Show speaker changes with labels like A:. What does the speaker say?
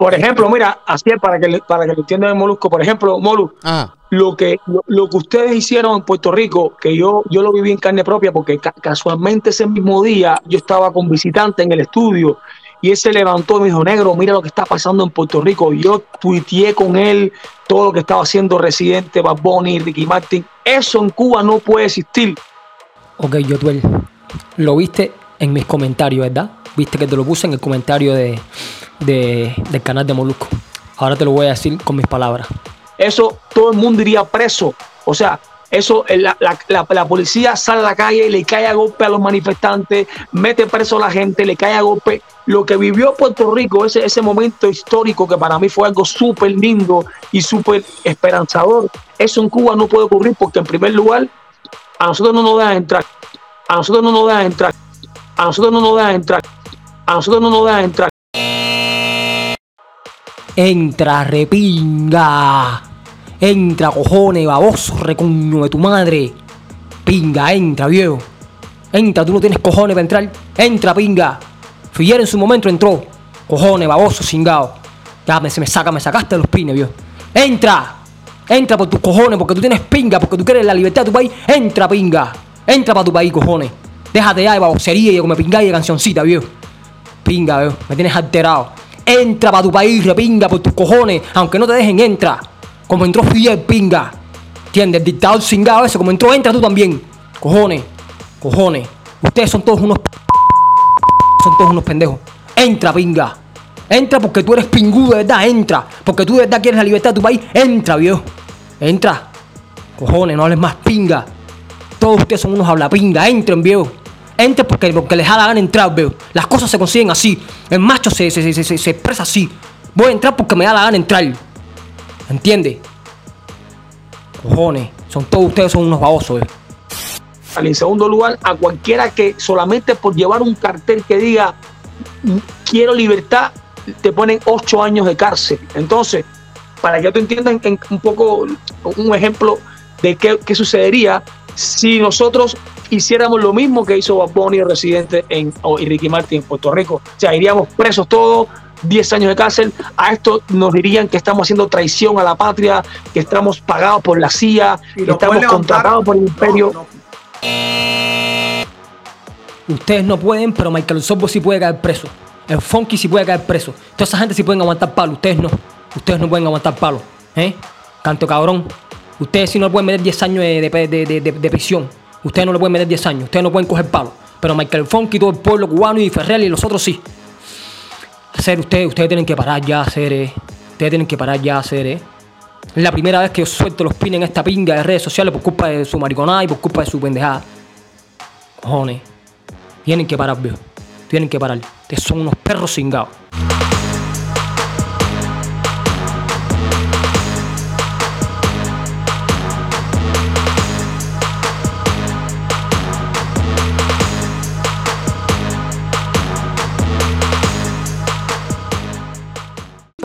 A: Por ejemplo, mira, así es para que, le- para que lo entiendan el Molusco. Por ejemplo, Molu,
B: Ajá.
A: lo que, lo, lo que ustedes hicieron en Puerto Rico, que yo, yo lo viví en carne propia, porque ca- casualmente ese mismo día yo estaba con visitante en el estudio y él se levantó y me dijo, negro, mira lo que está pasando en Puerto Rico. Yo tuiteé con él todo lo que estaba haciendo Residente, Bad Bunny, Ricky Martin. Eso en Cuba no puede existir.
C: Ok, Yotuel, lo viste en mis comentarios, ¿verdad? Viste que te lo puse en el comentario de, de- del canal de Molusco. Ahora te lo voy a decir con mis palabras.
A: Eso todo el mundo iría preso. O sea, eso eh, la, la- la- policía sale a la calle le cae a golpe a los manifestantes, mete preso a la gente, le cae a golpe. Lo que vivió Puerto Rico, ese, ese momento histórico que para mí fue algo súper lindo y súper esperanzador, eso en Cuba no puede ocurrir porque en primer lugar a nosotros no nos dejan entrar, a nosotros no nos dejan entrar, a nosotros no nos dejan entrar, a nosotros no nos dejan entrar.
C: Entra, repinga. Entra, cojones, baboso, recuño de tu madre. Pinga, entra, viejo. Entra, tú no tienes cojones para entrar. Entra, pinga. Figuera en su momento entró. Cojones, baboso, cingado. Ya me, se me saca, me sacaste los pines, viejo. Entra. Entra por tus cojones, porque tú tienes pinga, porque tú quieres la libertad de tu país. Entra, pinga. Entra para tu país, cojones. Déjate ya de babosería y de comer pinga y de cancioncita, viejo. Pinga, veo, me tienes alterado. Entra para tu país, repinga por tus cojones, aunque no te dejen, entra. Como entró Fidel, pinga. ¿Entiendes? El dictador cingado ese, como entró, entra tú también. Cojones, cojones. Ustedes son todos unos p- son todos unos pendejos. Entra, pinga. Entra porque tú eres pingudo, de verdad, entra. Porque tú de verdad quieres la libertad de tu país, entra, viejo. Entra. Cojones, no hables más pinga. Todos ustedes son unos hablapinga, entren, viejo. Entren porque, porque les gana entrar, viejo. Las cosas se consiguen así. El macho se, se, se, expresa así. Voy a entrar porque me da la gana entrar. ¿Entiendes? Cojones, son todos ustedes son unos babosos, viejo.
A: En segundo lugar, a cualquiera que solamente por llevar un cartel que diga quiero libertad, te ponen ocho años de cárcel. Entonces, para que tú entiendas en- un poco un ejemplo de qué, qué sucedería si nosotros hiciéramos lo mismo que hizo Bad Bunny, Residente en, o, y Ricky Martin en Puerto Rico. O sea, iríamos presos todos, 10 años de cárcel. A esto nos dirían que estamos haciendo traición a la patria, que estamos pagados por la CIA,
D: Y
A: que estamos contratados por el imperio.
D: No, no.
C: Ustedes no pueden, pero Michael Sobo sí puede caer preso. El Funky sí puede caer preso. Toda esa gente sí pueden aguantar palo. Ustedes no. Ustedes no pueden aguantar palo. ¿Eh? Canto cabrón. Ustedes sí no le pueden meter 10 años de, de- de- de- prisión. Ustedes no le pueden meter 10 años. Ustedes no pueden coger palo. Pero Michael Funky, todo el pueblo cubano y Ferrer y los otros sí. Hacer ustedes, ustedes tienen que parar ya, hacer, eh. Ustedes tienen que parar ya, hacer, eh. Es la primera vez que yo suelto los pines en esta pinga de redes sociales por culpa de su mariconada y por culpa de su pendejada. Cojones. Tienen que parar, viejo. Tienen que parar. Ustedes son unos perros cingados.